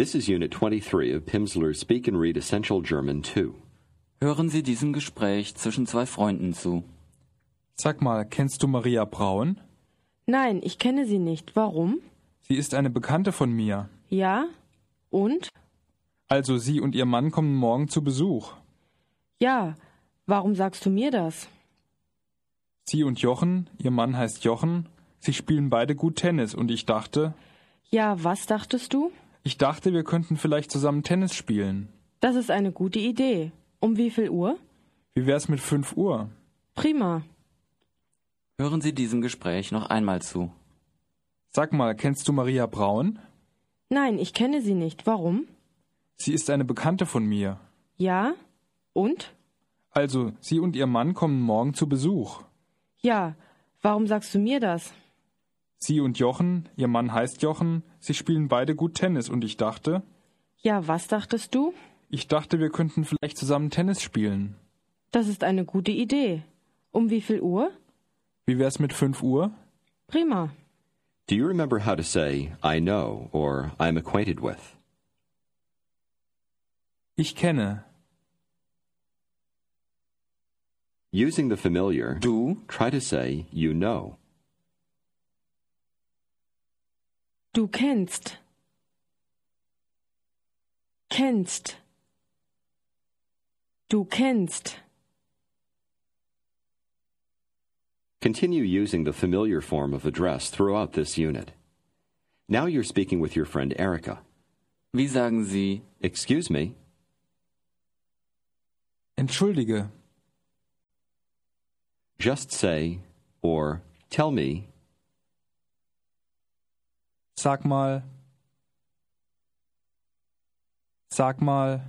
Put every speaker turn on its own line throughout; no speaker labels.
This is Unit 23 of Pimsleur's Speak and Read Essential German 2.
Hören Sie diesem Gespräch zwischen zwei Freunden zu.
Sag mal, kennst du Maria Braun?
Nein, ich kenne sie nicht. Warum?
Sie ist eine Bekannte von mir.
Ja? Und?
Also sie und ihr Mann kommen morgen zu Besuch.
Ja. Warum sagst du mir das?
Sie und Jochen, ihr Mann heißt Jochen, sie spielen beide gut Tennis und ich dachte,
Ja, was dachtest du?
Ich dachte, wir könnten vielleicht zusammen Tennis spielen.
Das ist eine gute Idee. Um wie viel Uhr?
Wie wär's mit 5 Uhr?
Prima.
Hören Sie diesem Gespräch noch einmal zu.
Sag mal, kennst du Maria Braun?
Nein, ich kenne sie nicht. Warum?
Sie ist eine Bekannte von mir.
Ja? Und?
Also, sie und ihr Mann kommen morgen zu Besuch.
Ja. Warum sagst du mir das?
Sie und Jochen, ihr Mann heißt Jochen, sie spielen beide gut Tennis und ich dachte,
Ja, was dachtest du?
ich dachte, wir könnten vielleicht zusammen Tennis spielen.
Das ist eine gute Idee. Um wie viel Uhr?
Wie wär's mit 5 Uhr?
Prima.
Do you remember how to say I know or I'm acquainted with?
Ich kenne.
Using the familiar,
Du,
try to say you know.
Du kennst. Kennst. Du kennst.
Continue using the familiar form of address throughout this unit. Now you're speaking with your friend Erica.
wie sagen Sie,
Excuse me,
Entschuldige.
just say, or tell me,
Sag mal. Sag mal.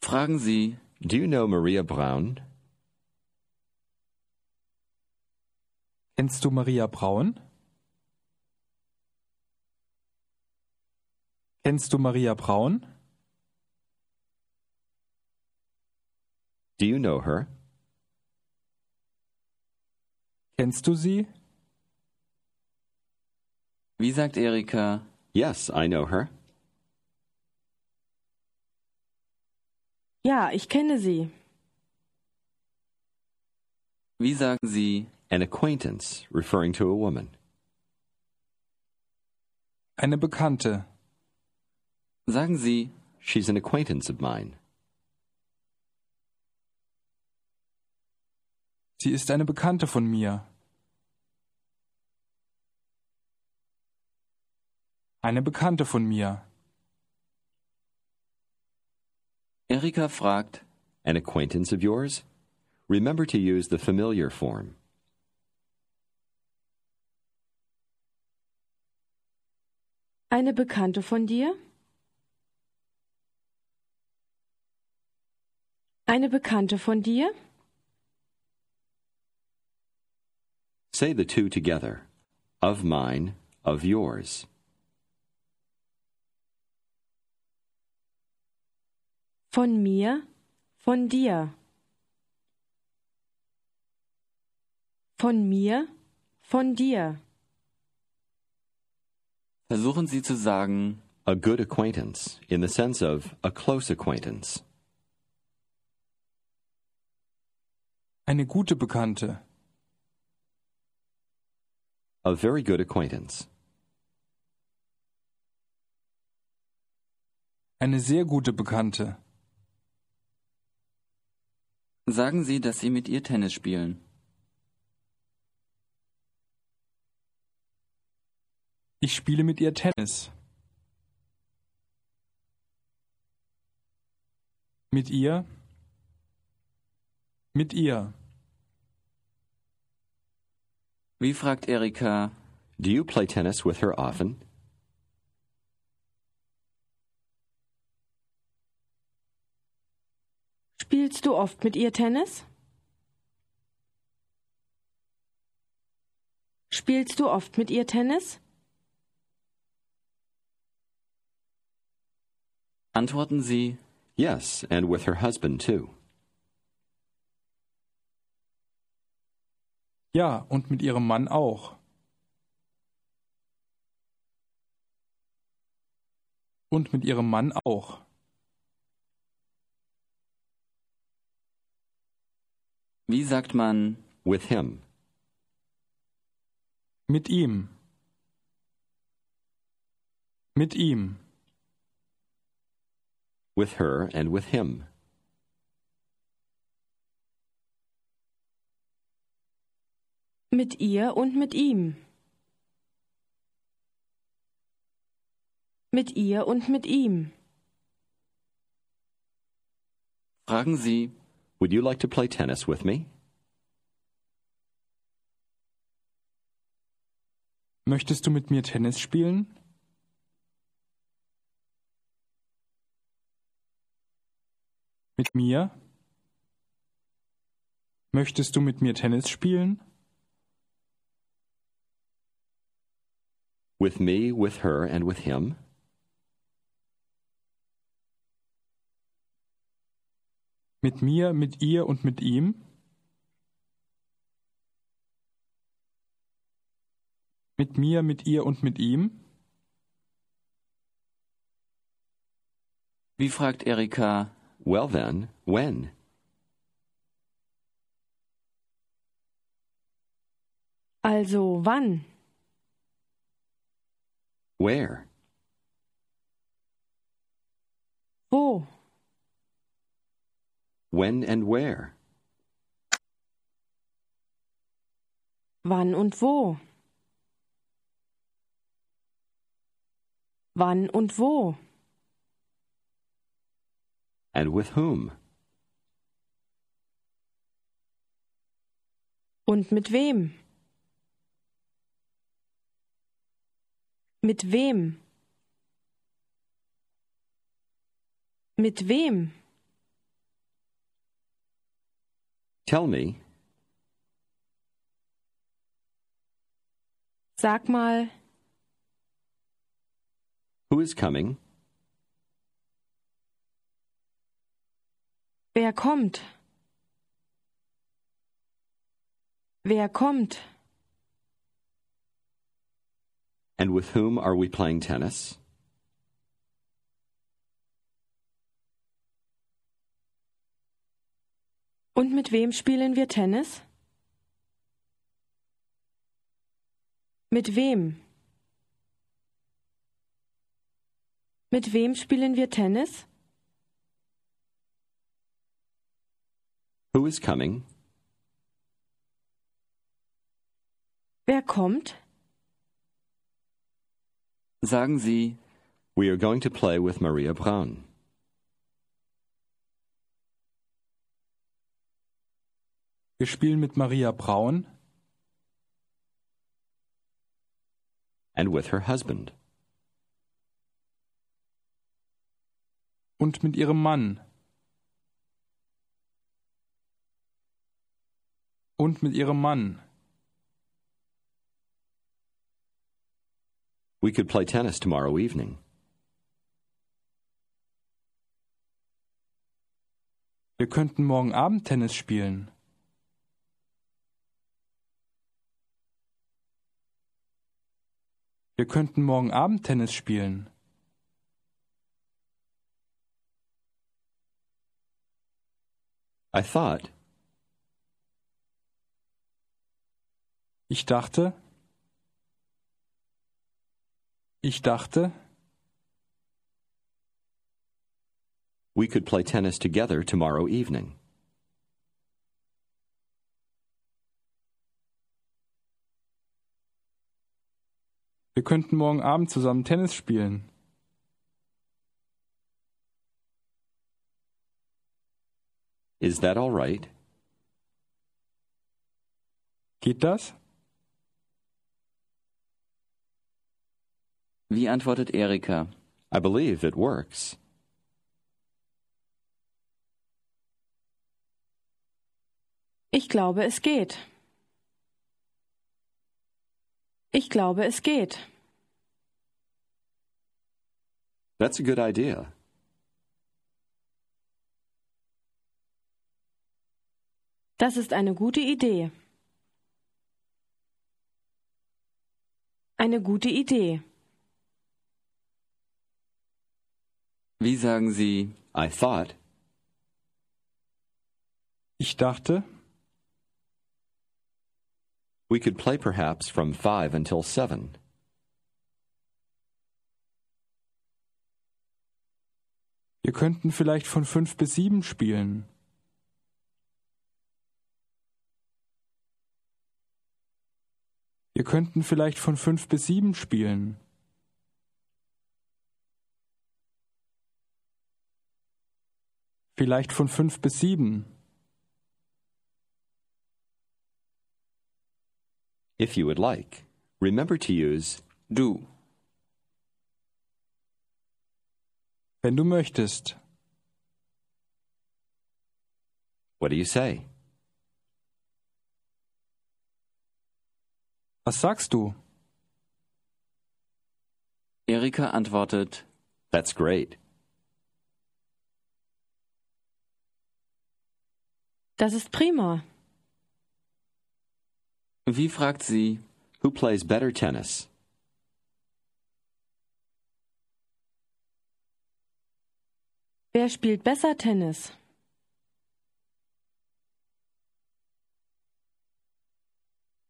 fragen Sie,
do you know Maria Braun?
Kennst du Maria Braun? Kennst du Maria Braun?
Do you know her?
Kennst du sie?
Wie sagt Erika,
Yes, I know her.
Ja, ich kenne sie.
wie sagen Sie,
An acquaintance, referring to a woman.
Eine Bekannte.
sagen Sie,
She's an acquaintance of mine.
Sie ist eine Bekannte von mir. Eine Bekannte von mir.
Erika fragt,
An acquaintance of yours? Remember to use the familiar form.
Eine Bekannte von dir? Eine Bekannte von dir?
Say the two together. Of mine, of yours.
Von mir? Von dir? Von mir? Von dir?
versuchen Sie zu sagen,
A good acquaintance, in the sense of a close acquaintance.
Eine gute Bekannte.
A very good acquaintance.
Eine sehr gute Bekannte.
Sagen Sie, dass Sie mit ihr Tennis spielen.
Ich spiele mit ihr Tennis. Mit ihr? Mit ihr.
Wie fragt Erika,
Do you play tennis with her often?
Spielst du oft mit ihr Tennis? Spielst du oft mit ihr Tennis?
antworten Sie,
Yes, and with her husband too.
Ja, und mit ihrem Mann auch. Und mit ihrem Mann auch.
Wie sagt man
With him.
Mit ihm. Mit ihm.
With her and with him.
Mit ihr und mit ihm. Mit ihr und mit ihm.
Fragen Sie,
Would you like to play tennis with me?
Möchtest du mit mir Tennis spielen? Mit mir? Möchtest du mit mir Tennis spielen?
With me, with her, and with him?
Mit mir, mit ihr und mit ihm? Mit mir, mit ihr und mit ihm?
wie fragt Erika,
Well then, when?
Also wann?
Where?
Wo?
When and where?
Wann und wo? Wann und wo?
And with whom?
Und mit wem? Mit wem? Mit wem?
Tell me,
Sag mal,
who is coming?
wer kommt? Wer kommt?
And with whom are we playing tennis?
Und mit wem spielen wir Tennis? Mit wem? Mit wem spielen wir Tennis?
Who is coming?
Wer kommt?
sagen Sie,
We are going to play with Maria Braun.
Wir spielen mit Maria Braun
And with her husband.
und mit ihrem Mann. Und mit ihrem Mann.
We could play tennis tomorrow evening.
Wir könnten morgen Abend Tennis spielen. Wir könnten morgen Abend Tennis spielen.
I thought,
Ich dachte, ich dachte,
we could play tennis together tomorrow evening.
Wir könnten morgen Abend zusammen Tennis spielen.
Is that all right?
Geht das?
wie antwortet Erika?
I believe it works.
Ich glaube, es geht. Ich glaube, es geht.
That's a good idea.
Das ist eine gute Idee. Eine gute Idee.
Wie sagen Sie
I thought,
Ich dachte,
we could play perhaps from 5 until 7.
wir könnten vielleicht von fünf bis sieben spielen. Wir könnten vielleicht von fünf bis sieben spielen. Vielleicht von fünf bis sieben.
If you would like, remember to use
du?
Wenn du möchtest.
what do you say?
Was sagst du?
Erika antwortet
That's great.
Das ist prima.
Wie fragt sie
Who plays better tennis?
Wer spielt besser Tennis?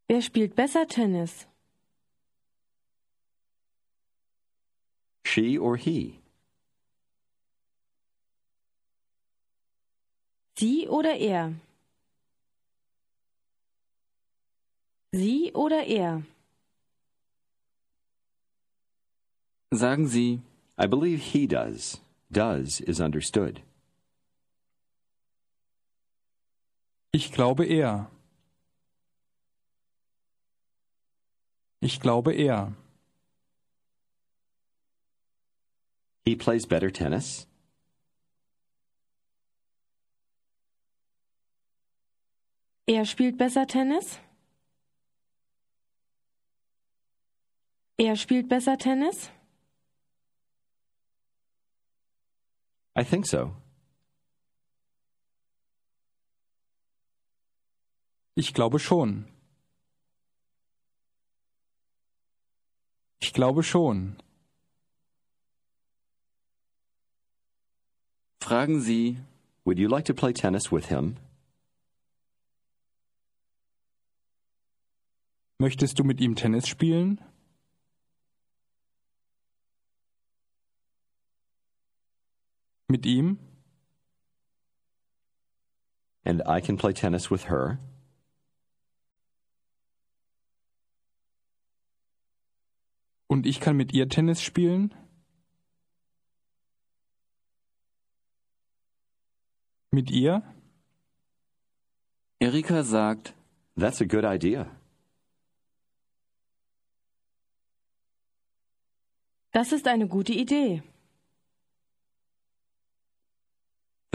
Wer spielt besser Tennis?
She or he?
Sie oder er? Sie oder er?
Sagen Sie
I believe he does. Does is understood.
Ich glaube er. Ich glaube er.
He plays better tennis?
Er spielt besser Tennis? Er spielt besser Tennis?
I think so.
Ich glaube schon. Ich glaube schon.
Fragen Sie
Would you like to play tennis with him?
Möchtest du mit ihm Tennis spielen? Mit ihm?
And I can play tennis with her?
Und ich kann mit ihr Tennis spielen? Mit ihr?
Erika sagt
That's a good idea.
Das ist eine gute Idee.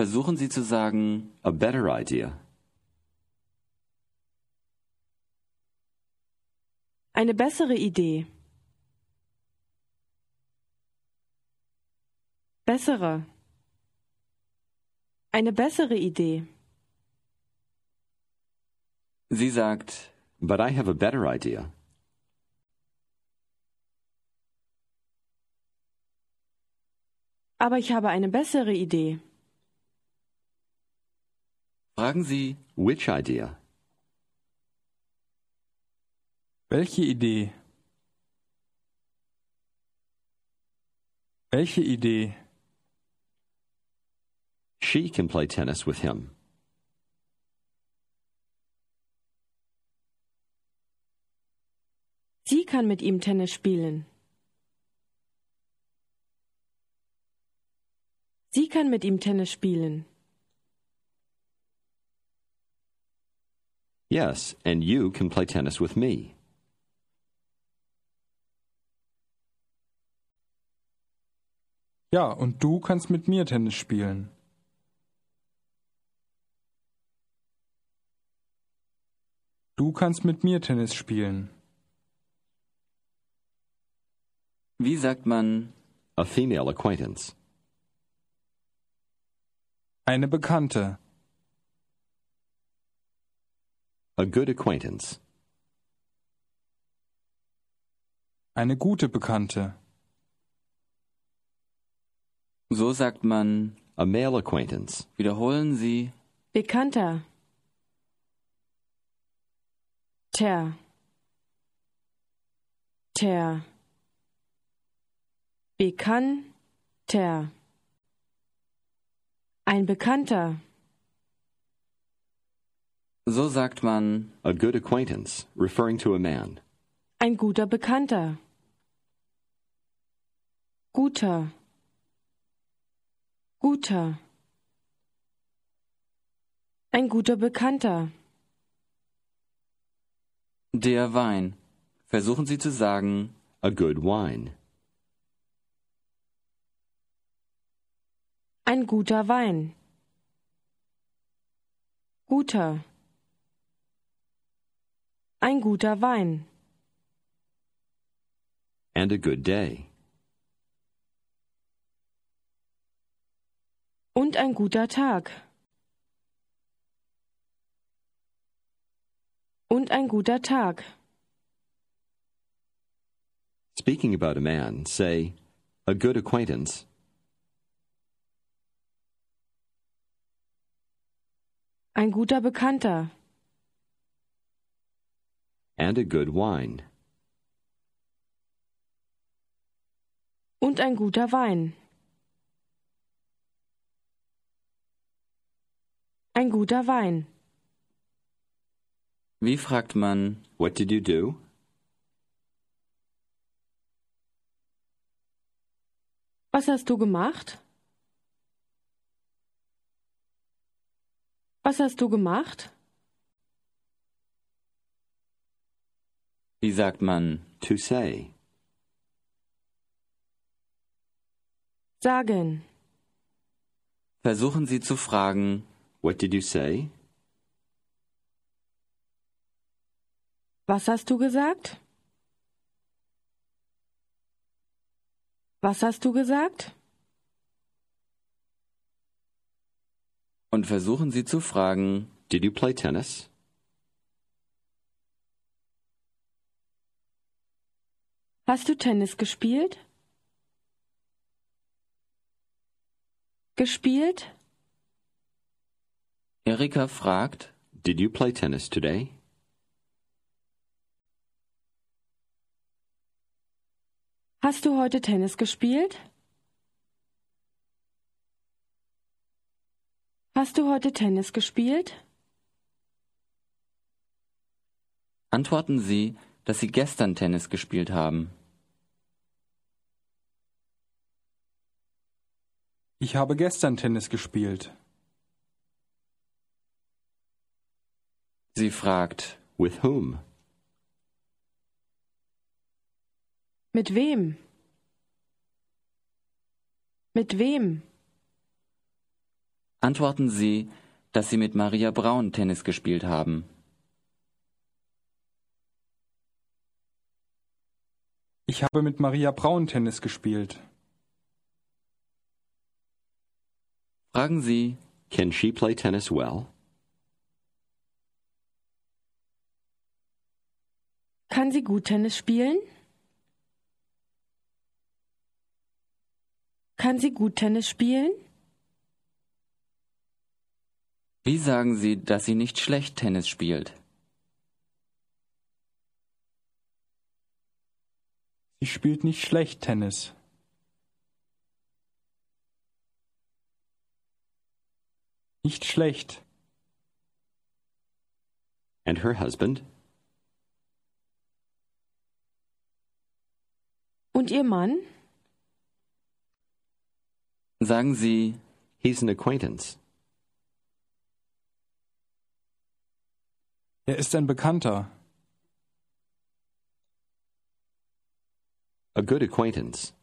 Versuchen Sie zu sagen
A better idea.
Eine bessere Idee. Bessere. Eine bessere Idee.
Sie sagt
But I have a better idea.
Aber ich habe eine bessere Idee.
Fragen Sie
Which idea?
Welche Idee? Welche Idee?
She can play tennis with him.
Sie kann mit ihm Tennis spielen. Sie kann mit ihm Tennis spielen.
Yes, and you can play tennis with me.
Ja, und du kannst mit mir Tennis spielen. Du kannst mit mir Tennis spielen.
Wie sagt man
A female acquaintance.
Eine Bekannte.
A good acquaintance.
Eine gute Bekannte.
So sagt man,
a male acquaintance,
wiederholen Sie,
Bekannter. Ter. Ter. Bekannter. Ein Bekannter.
So sagt man,
a good acquaintance, referring to a man.
Ein guter Bekannter. Guter. Guter. Ein guter Bekannter.
der Wein. Versuchen Sie zu sagen,
A good wine.
Ein guter Wein. Guter. Ein guter Wein.
And a good day.
Und ein guter Tag. Und ein guter Tag.
Speaking about a man, say, a good acquaintance,
Ein guter Bekannter.
And a good wine.
Und ein guter Wein. Ein guter Wein.
wie fragt man,
What did you do?
Was hast du gemacht? Was hast du gemacht?
Wie sagt man,
To say.
Sagen.
versuchen Sie zu fragen,
What did you say?
Was hast du gesagt? Was hast du gesagt?
und versuchen Sie zu fragen,
Did you play tennis?
Hast du Tennis gespielt? Gespielt?
Erika fragt,
Did you play tennis today?
Hast du heute Tennis gespielt? Hast du heute Tennis gespielt?
antworten Sie, dass Sie gestern Tennis gespielt haben.
Ich habe gestern Tennis gespielt.
Sie fragt,
With whom?
Mit wem? Mit wem?
antworten Sie, dass Sie mit Maria Braun Tennis gespielt haben.
Ich habe mit Maria Braun Tennis gespielt.
Fragen Sie,
Can she play tennis well?
Kann sie gut Tennis spielen? Kann sie gut Tennis spielen?
wie sagen Sie, dass sie nicht schlecht Tennis spielt?
Sie spielt nicht schlecht Tennis. Nicht schlecht.
And her husband?
Und ihr Mann?
Sagen Sie,
He's an acquaintance.
Er ist ein Bekannter.
A good acquaintance.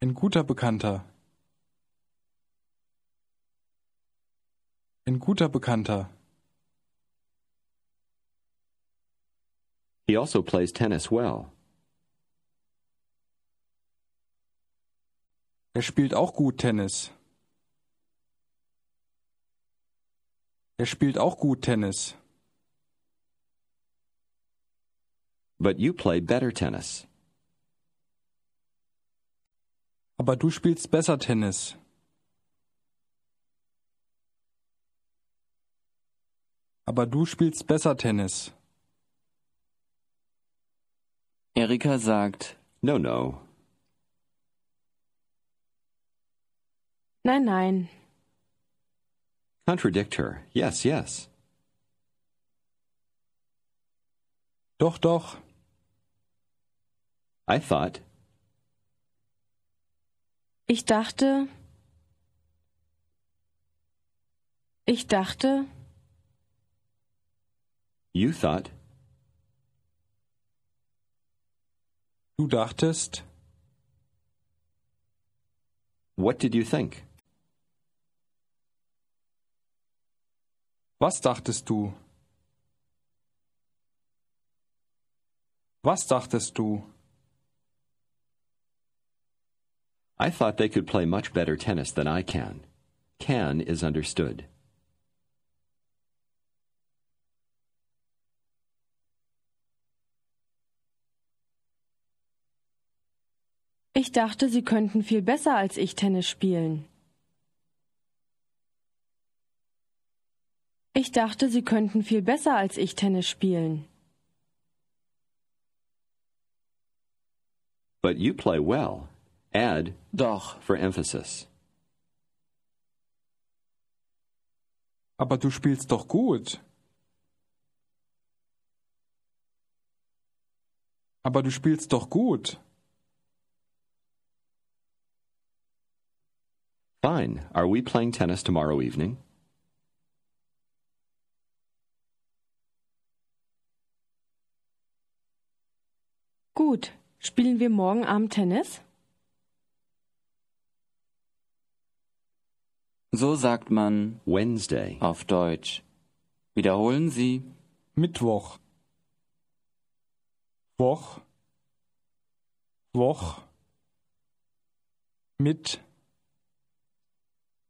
Ein guter Bekannter. Ein guter Bekannter.
He also plays tennis well.
Er spielt auch gut Tennis. Er spielt auch gut Tennis.
But you play better tennis.
Aber du spielst besser Tennis. Aber du spielst besser Tennis.
Erika sagt,
No, no.
Nein, nein.
Contradict her. Yes, yes.
Doch, doch.
I thought.
Ich dachte. Ich dachte.
You thought.
Du dachtest.
What did you think?
Was dachtest du? Was dachtest du?
I thought they could play much better tennis than I can. Can is understood.
Ich dachte, Sie könnten viel besser als ich Tennis spielen. Ich dachte, Sie könnten viel besser als ich Tennis spielen.
But you play well. Add
doch,
for emphasis.
Aber du spielst doch gut. Aber du spielst doch gut.
Fine. Are we playing tennis tomorrow evening?
Gut. Spielen wir morgen Abend Tennis?
So sagt man
Wednesday.
auf Deutsch. Wiederholen Sie.
Mittwoch. Woch. Woch. Mit.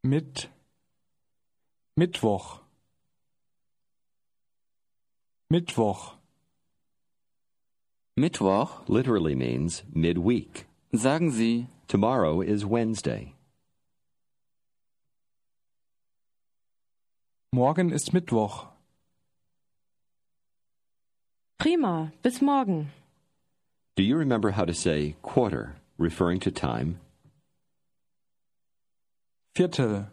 Mit. Mittwoch. Mittwoch.
Mittwoch
literally means midweek.
sagen Sie
Tomorrow is Wednesday.
Morgen ist Mittwoch.
Prima. Bis morgen.
Do you remember how to say quarter, referring to time?
Viertel.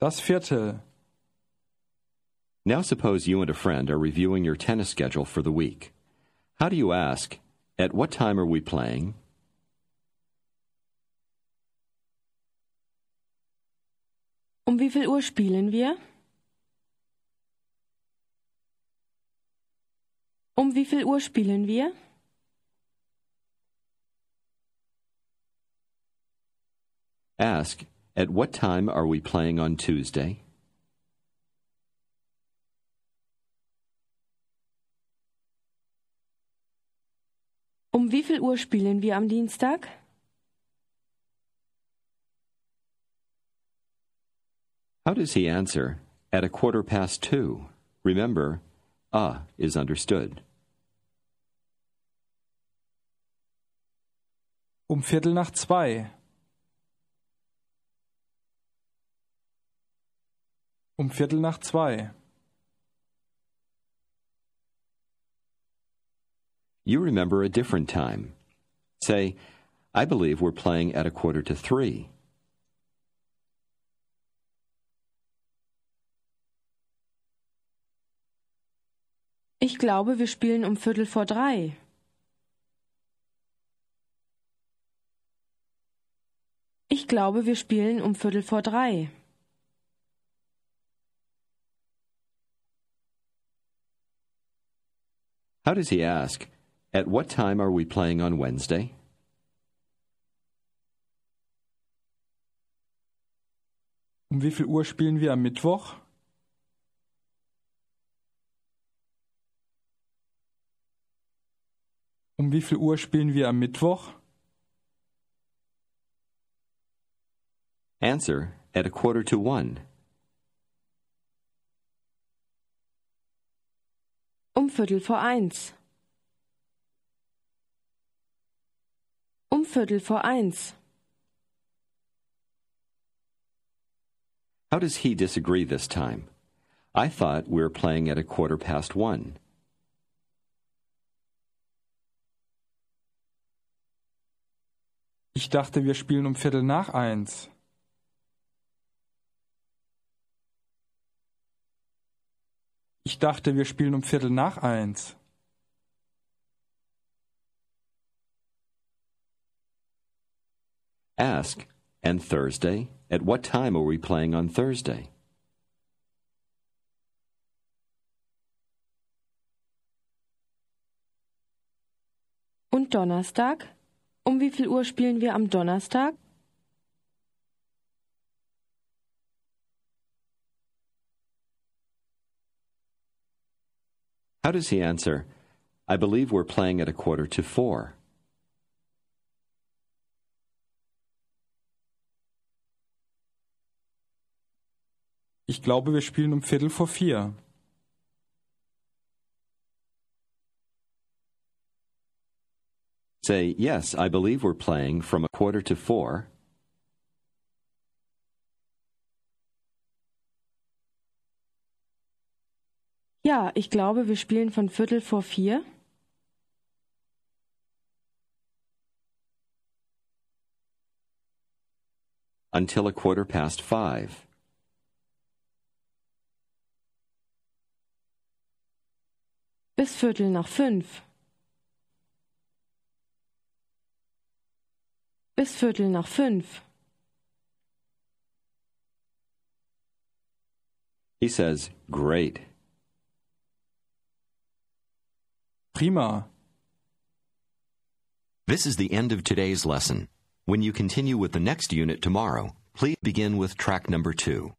Das Viertel.
Now suppose you and a friend are reviewing your tennis schedule for the week. How do you ask, at what time are we playing?
Um wie viel Uhr spielen wir? Um wie viel Uhr spielen wir?
Ask, at what time are we playing on Tuesday?
Um wie viel Uhr spielen wir am Dienstag?
How does he answer, at a quarter past two? Remember, a is understood.
Um Viertel nach zwei. Um Viertel nach zwei.
You remember a different time. Say, I believe we're playing at a quarter to three.
Ich glaube, wir spielen um Viertel vor drei. Ich glaube, wir spielen um Viertel vor drei.
How does he ask, at what time are we playing on Wednesday?
Um wie viel Uhr spielen wir am Mittwoch? Um wie viel Uhr spielen wir am Mittwoch?
Answer, at a quarter to one.
Um Viertel vor eins. Um Viertel vor eins.
How does he disagree this time? I thought we were playing at a quarter past one.
Ich dachte, wir spielen um Viertel nach eins. Ich dachte, wir spielen um Viertel nach eins.
Ask, and Thursday? At what time are we playing on Thursday?
Und Donnerstag? Um wie viel Uhr spielen wir am Donnerstag?
How does he answer? I believe we're playing at a quarter to four.
Ich glaube, wir spielen um Viertel vor vier.
Say, yes, I believe we're playing from a quarter to four.
Ja, ich glaube, wir spielen von Viertel vor vier.
Until a quarter past five.
Bis Viertel nach fünf. Bis Viertel nach fünf.
He says, Great.
Prima.
This is the end of today's lesson. When you continue with the next unit tomorrow, please begin with track number two.